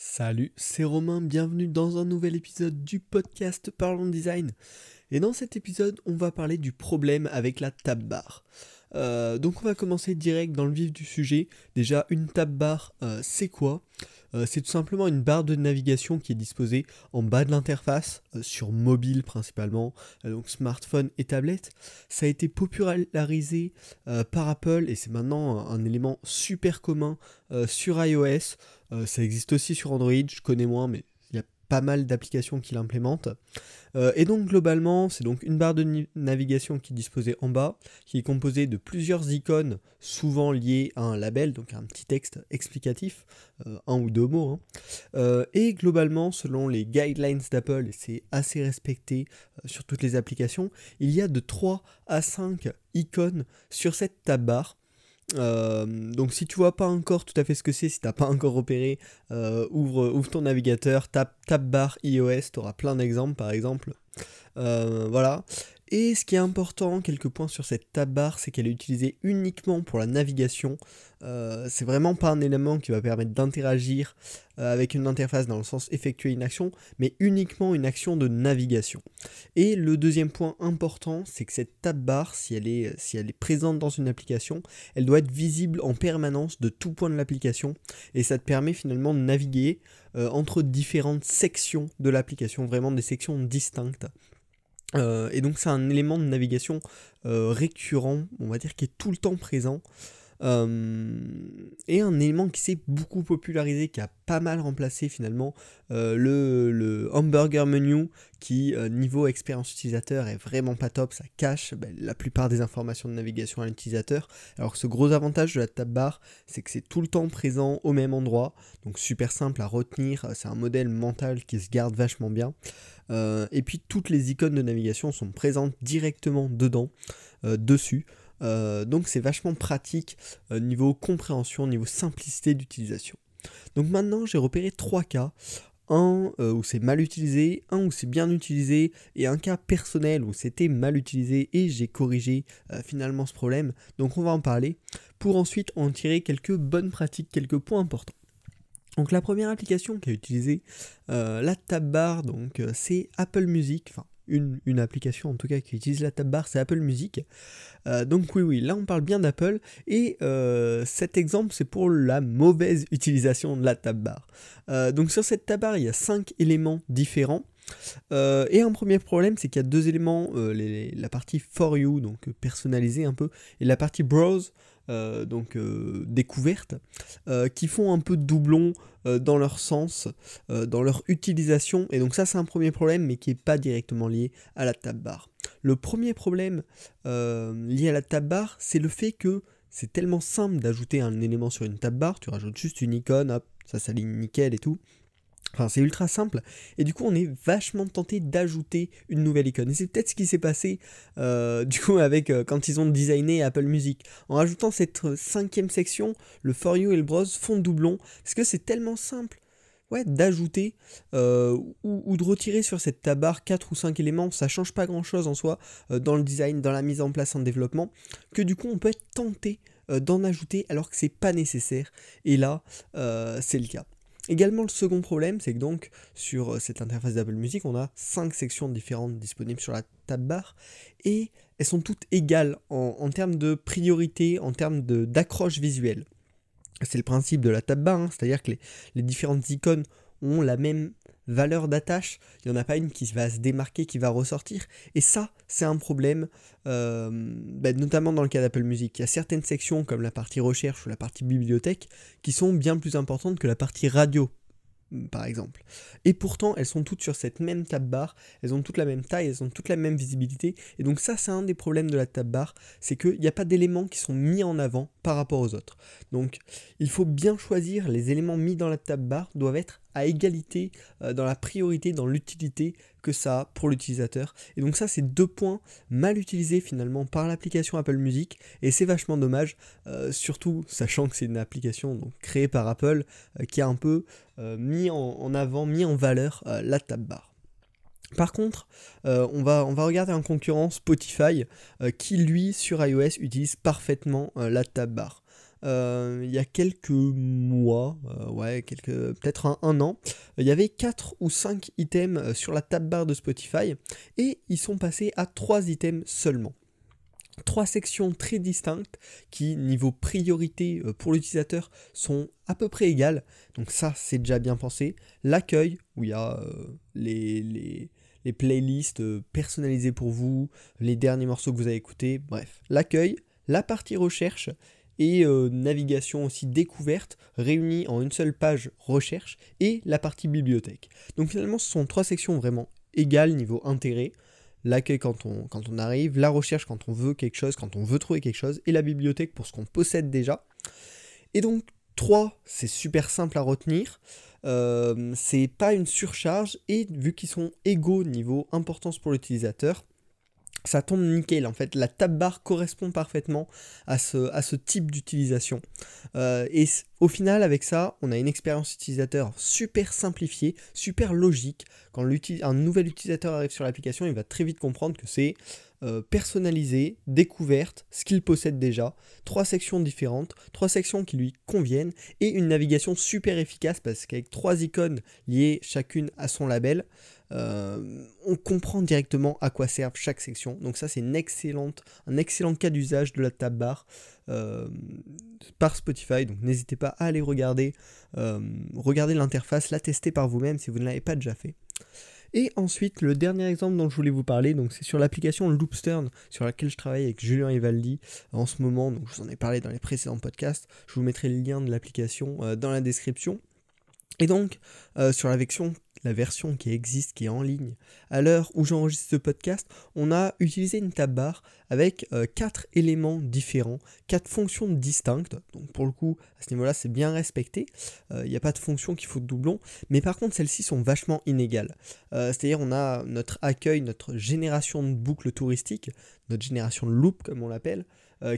Salut, c'est Romain, bienvenue dans un nouvel épisode du podcast Parlons Design. Et dans cet épisode, on va parler du problème avec la tab bar. Euh, donc on va commencer direct dans le vif du sujet. Déjà, une tab bar, euh, c'est quoi? Euh, c'est tout simplement une barre de navigation qui est disposée en bas de l'interface, euh, sur mobile principalement, donc smartphone et tablette. Ça a été popularisé par Apple et c'est maintenant un, élément super commun sur iOS. Ça existe aussi sur Android, je connais moins, mais pas mal d'applications qui l'implémentent. Euh, et donc globalement, c'est donc une barre de navigation qui est disposée en bas, qui est composée de plusieurs icônes, souvent liées à un label, donc un petit texte explicatif, euh, un ou deux mots. Hein. Euh, et globalement, selon les guidelines d'Apple, et c'est assez respecté sur toutes les applications, il y a de 3 à 5 icônes sur cette tab barre. Euh, donc si tu vois pas encore tout à fait ce que c'est, si t'as pas encore opéré, euh, ouvre, ton navigateur, tape tab bar iOS, tu auras plein d'exemples par exemple. Euh, voilà. Et ce qui est important, quelques points sur cette tab bar, c'est qu'elle est utilisée uniquement pour la navigation. Euh, c'est vraiment pas un élément qui va permettre d'interagir euh, avec une interface dans le sens effectuer une action, mais uniquement une action de navigation. Et le deuxième point important, c'est que cette tab bar, si elle, est, présente dans une application, elle doit être visible en permanence de tout point de l'application, et ça te permet finalement de naviguer euh, entre différentes sections de l'application, vraiment des sections distinctes. Euh, et donc c'est un élément de navigation euh, récurrent, on va dire, qui est tout le temps présent. Euh, et un élément qui s'est beaucoup popularisé, qui a pas mal remplacé finalement le, hamburger menu, qui niveau expérience utilisateur est vraiment pas top, ça cache ben, la plupart des informations de navigation à l'utilisateur. Alors que ce gros avantage de la tab bar, c'est que c'est tout le temps présent au même endroit, donc super simple à retenir, c'est un modèle mental qui se garde vachement bien. Euh, et puis toutes les icônes de navigation sont présentes directement dedans, euh, dessus. Euh, donc c'est vachement pratique niveau compréhension, niveau simplicité d'utilisation. Donc maintenant j'ai repéré trois cas. Un où c'est mal utilisé, un où c'est bien utilisé, et un cas personnel où c'était mal utilisé et j'ai corrigé finalement ce problème. Donc on va en parler pour ensuite en tirer quelques bonnes pratiques, quelques points importants. Donc la première application qui a utilisé euh, la tab bar, donc euh, c'est Apple Music, une, application en tout cas qui utilise la tab bar, c'est Apple Music. Euh, donc oui oui, là on parle bien d'Apple et cet exemple c'est pour la mauvaise utilisation de la tab bar. donc sur cette tab bar il y a cinq éléments différents. et un premier problème, c'est qu'il y a deux éléments, la partie for you, donc personnalisée un peu, et la partie browse, euh, donc euh, découvertes, euh, qui font un peu de doublon dans leur sens, dans leur utilisation, et donc ça c'est un premier problème, mais qui n'est pas directement lié à la tab bar. Le premier problème lié à la tab bar, c'est le fait que c'est tellement simple d'ajouter un élément sur une tab bar, tu rajoutes juste une icône, hop, ça s'aligne nickel et tout. Enfin, c'est ultra simple. Et du coup, on est vachement tenté d'ajouter une nouvelle icône. Et c'est peut-être ce qui s'est passé, euh, du coup, avec euh, quand ils ont designé Apple Music. En rajoutant cette euh, cinquième section, le For You et le Browse font doublon. Parce que c'est tellement simple. Ouais, d'ajouter ou, de retirer sur cette tabar 4 ou 5 éléments, ça change pas grand chose en soi dans le design, dans la mise en place en développement, que du coup on peut être tenté d'en ajouter alors que c'est pas nécessaire. Et là, c'est le cas. Également, le second problème, c'est que donc sur euh, cette interface d'Apple Music, on a 5 sections différentes disponibles sur la tab bar et elles sont toutes égales en, termes de priorité, en termes d'accroche visuelle. C'est le principe de la tab bar, hein, c'est-à-dire que les, différentes icônes ont la même valeur d'attache, il n'y en a pas une qui va se démarquer, qui va ressortir. Et ça, c'est un problème, euh, bah, notamment dans le cas d'Apple Music. Il y a certaines sections, comme la partie recherche ou la partie bibliothèque, qui sont bien plus importantes que la partie radio par exemple. Et pourtant, elles sont toutes sur cette même tab bar, elles ont toutes la même taille, elles ont toutes la même visibilité. Et donc ça, c'est un des problèmes de la tab bar, c'est qu'il n'y a pas d'éléments qui sont mis en avant par rapport aux autres. Donc il faut bien choisir, les éléments mis dans la tab bar doivent être à égalité euh, dans la priorité, dans l'utilité que ça a pour l'utilisateur. Et donc ça, c'est deux points mal utilisés finalement par l'application Apple Music, et c'est vachement dommage, euh, surtout sachant que c'est une application donc, créée par Apple euh, qui a un peu mis en, avant, mis en valeur la tab bar. Par contre, on, va, on va regarder un concurrent Spotify qui lui sur iOS utilise parfaitement la tab bar. Il y a quelques mois, ouais, quelques peut-être un, an, il y avait 4 ou 5 items sur la tab bar de Spotify et ils sont passés à 3 items seulement trois sections très distinctes qui, niveau priorité euh, pour l'utilisateur, sont à peu près égales. Donc ça, c'est déjà bien pensé. L'accueil, où il y a euh, les, les, les, playlists euh, personnalisées pour vous, les derniers morceaux que vous avez écoutés, bref. L'accueil, la partie recherche et navigation aussi découverte réunies en une seule page recherche et la partie bibliothèque. Donc finalement, ce sont trois sections vraiment égales niveau intérêt l'accueil quand on, arrive, la recherche quand on veut quelque chose, quand on veut trouver quelque chose, et la bibliothèque pour ce qu'on possède déjà. Et donc 3, c'est super simple à retenir. Euh, c'est pas une surcharge et vu qu'ils sont égaux niveau importance pour l'utilisateur, ça tombe nickel en fait. La tab bar correspond parfaitement à ce, type d'utilisation. Euh, et au final, avec ça, on a une expérience utilisateur super simplifiée, super logique. Quand un nouvel utilisateur arrive sur l'application, il va très vite comprendre que c'est euh, personnalisé, découverte, ce qu'il possède déjà, trois sections différentes, trois sections qui lui conviennent et une navigation super efficace parce qu'avec trois icônes liées chacune à son label, euh, on comprend directement à quoi servent chaque section. Donc ça c'est un excellent cas d'usage de la tab bar euh, par Spotify. Donc n'hésitez pas à aller regarder, euh, regarder l'interface, la tester par vous-même si vous ne l'avez pas déjà fait. Et ensuite, le dernier exemple dont je voulais vous parler, c'est sur l'application Loopstern, sur laquelle je travaille avec Julien Evaldi en ce moment. Donc je vous en ai parlé dans les précédents podcasts. Je vous mettrai le lien de l'application dans la description. Et donc, sur la version la version qui existe, qui est en ligne, à l'heure où j'enregistre ce podcast, on a utilisé une tab bar avec euh, quatre éléments différents, quatre fonctions distinctes. Donc pour le coup, à ce niveau-là, c'est bien respecté. Euh, il n'y a pas de fonction qui faut de doublon. Mais par contre, celles-ci sont vachement inégales. Euh, c'est-à-dire, on a notre accueil, notre génération de boucles touristiques, notre génération de loop, comme on l'appelle.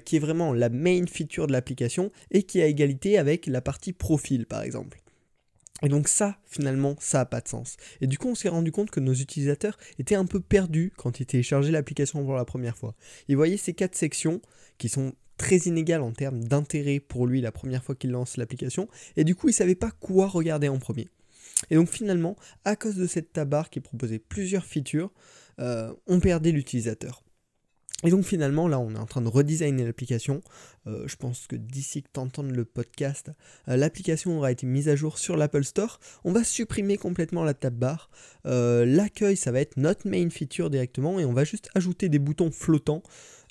qui est vraiment la main feature de l'application et qui a égalité avec la partie profil par exemple. Et donc ça, finalement, ça n'a pas de sens. Et du coup, on s'est rendu compte que nos utilisateurs étaient un peu perdus quand ils téléchargeaient l'application pour la première fois. Ils voyaient ces quatre sections qui sont très inégales en termes d'intérêt pour lui la première fois qu'il lance l'application, et du coup, il ne savait pas quoi regarder en premier. Et donc finalement, à cause de cette tabar qui proposait plusieurs features, euh, on perdait l'utilisateur. Et donc finalement, là, on est en train de redesigner l'application. Euh, je pense que d'ici que tu entends le podcast, euh, l'application aura été mise à jour sur l'Apple Store. On va supprimer complètement la tab bar. Euh, l'accueil, ça va être notre main feature directement et on va juste ajouter des boutons flottants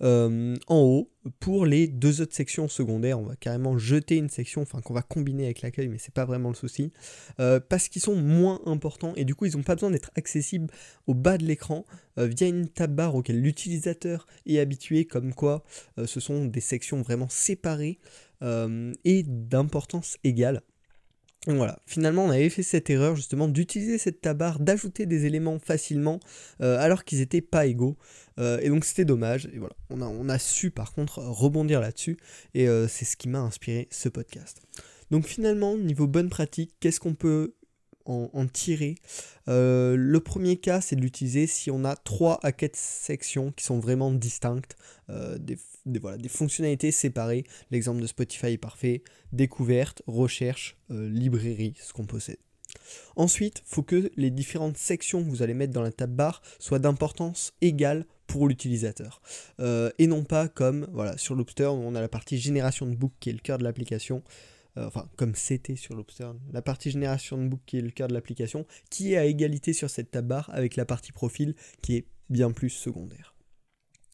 en haut pour les deux autres sections secondaires, on va carrément jeter une section, enfin qu'on va combiner avec l'accueil, mais c'est pas vraiment le souci, euh, parce qu'ils sont moins importants et du coup ils n'ont pas besoin d'être accessibles au bas de l'écran euh, via une tab bar auquel l'utilisateur est habitué, comme quoi euh, ce sont des sections vraiment séparées et d'importance égale. Donc voilà, finalement on avait fait cette erreur justement d'utiliser cette tabar, d'ajouter des éléments facilement euh, alors qu'ils n'étaient pas égaux. Euh, et donc c'était dommage. Et voilà, on a, on a su par contre rebondir là-dessus. Et euh, c'est ce qui m'a inspiré ce podcast. Donc finalement, niveau bonne pratique, qu'est-ce qu'on peut en, tirer. Euh, le premier cas, c'est de l'utiliser si on a 3 à 4 sections qui sont vraiment distinctes, euh, des, voilà, des, fonctionnalités séparées. L'exemple de Spotify est parfait. Découverte, recherche, euh, librairie, ce qu'on possède. Ensuite, il faut que les différentes sections que vous allez mettre dans la tab bar soient d'importance égale pour l'utilisateur. et non pas comme voilà, sur Loopster, on a la partie génération de book qui est le cœur de l'application. Euh, enfin comme c'était sur l'Obstern, la partie génération de book qui est le cœur de l'application, qui est à égalité sur cette tab bar avec la partie profil qui est bien plus secondaire.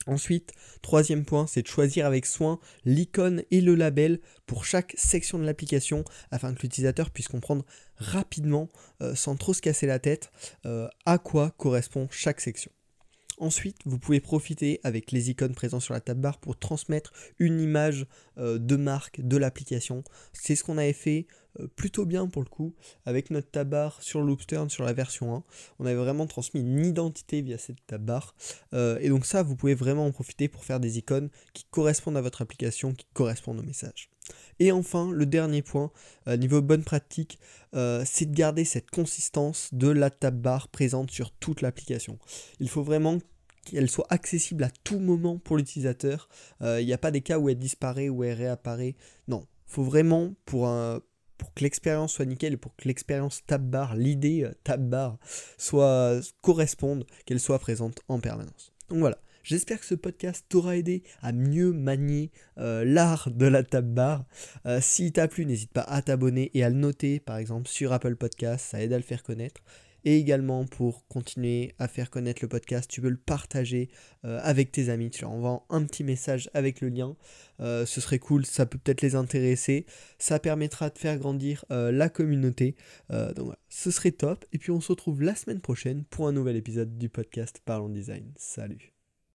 Ensuite, troisième point, c'est de choisir avec soin l'icône et le label pour chaque section de l'application afin que l'utilisateur puisse comprendre rapidement, euh, sans trop se casser la tête, euh, à quoi correspond chaque section. Ensuite, vous pouvez profiter avec les icônes présentes sur la tab bar pour transmettre une image euh, de marque de l'application. C'est ce qu'on avait fait euh, plutôt bien pour le coup avec notre tab bar sur Loopstern sur la version 1. On avait vraiment transmis une identité via cette tab bar. Euh, et donc ça, vous pouvez vraiment en profiter pour faire des icônes qui correspondent à votre application, qui correspondent au message. Et enfin, le dernier point, niveau bonne pratique, c'est de garder cette consistance de la tab bar présente sur toute l'application. Il faut vraiment qu'elle soit accessible à tout moment pour l'utilisateur. Il n'y a pas des cas où elle disparaît, où elle réapparaît. Non, faut vraiment pour que l'expérience soit nickel et pour que l'expérience tab bar, l'idée euh, tab bar soit corresponde, qu'elle soit présente en permanence. Donc voilà, J'espère que ce podcast t'aura aidé à mieux manier euh, l'art de la tab bar. Euh, S'il t'a plu, n'hésite pas à t'abonner et à le noter, par exemple, sur Apple Podcast, ça aide à le faire connaître. Et également pour continuer à faire connaître le podcast, tu peux le partager euh, avec tes amis. Tu leur envoies un petit message avec le lien. Euh, ce serait cool, ça peut peut-être les intéresser. Ça permettra de faire grandir la communauté. donc voilà, ce serait top. Et puis on se retrouve la semaine prochaine pour un nouvel épisode du podcast Parlons Design. Salut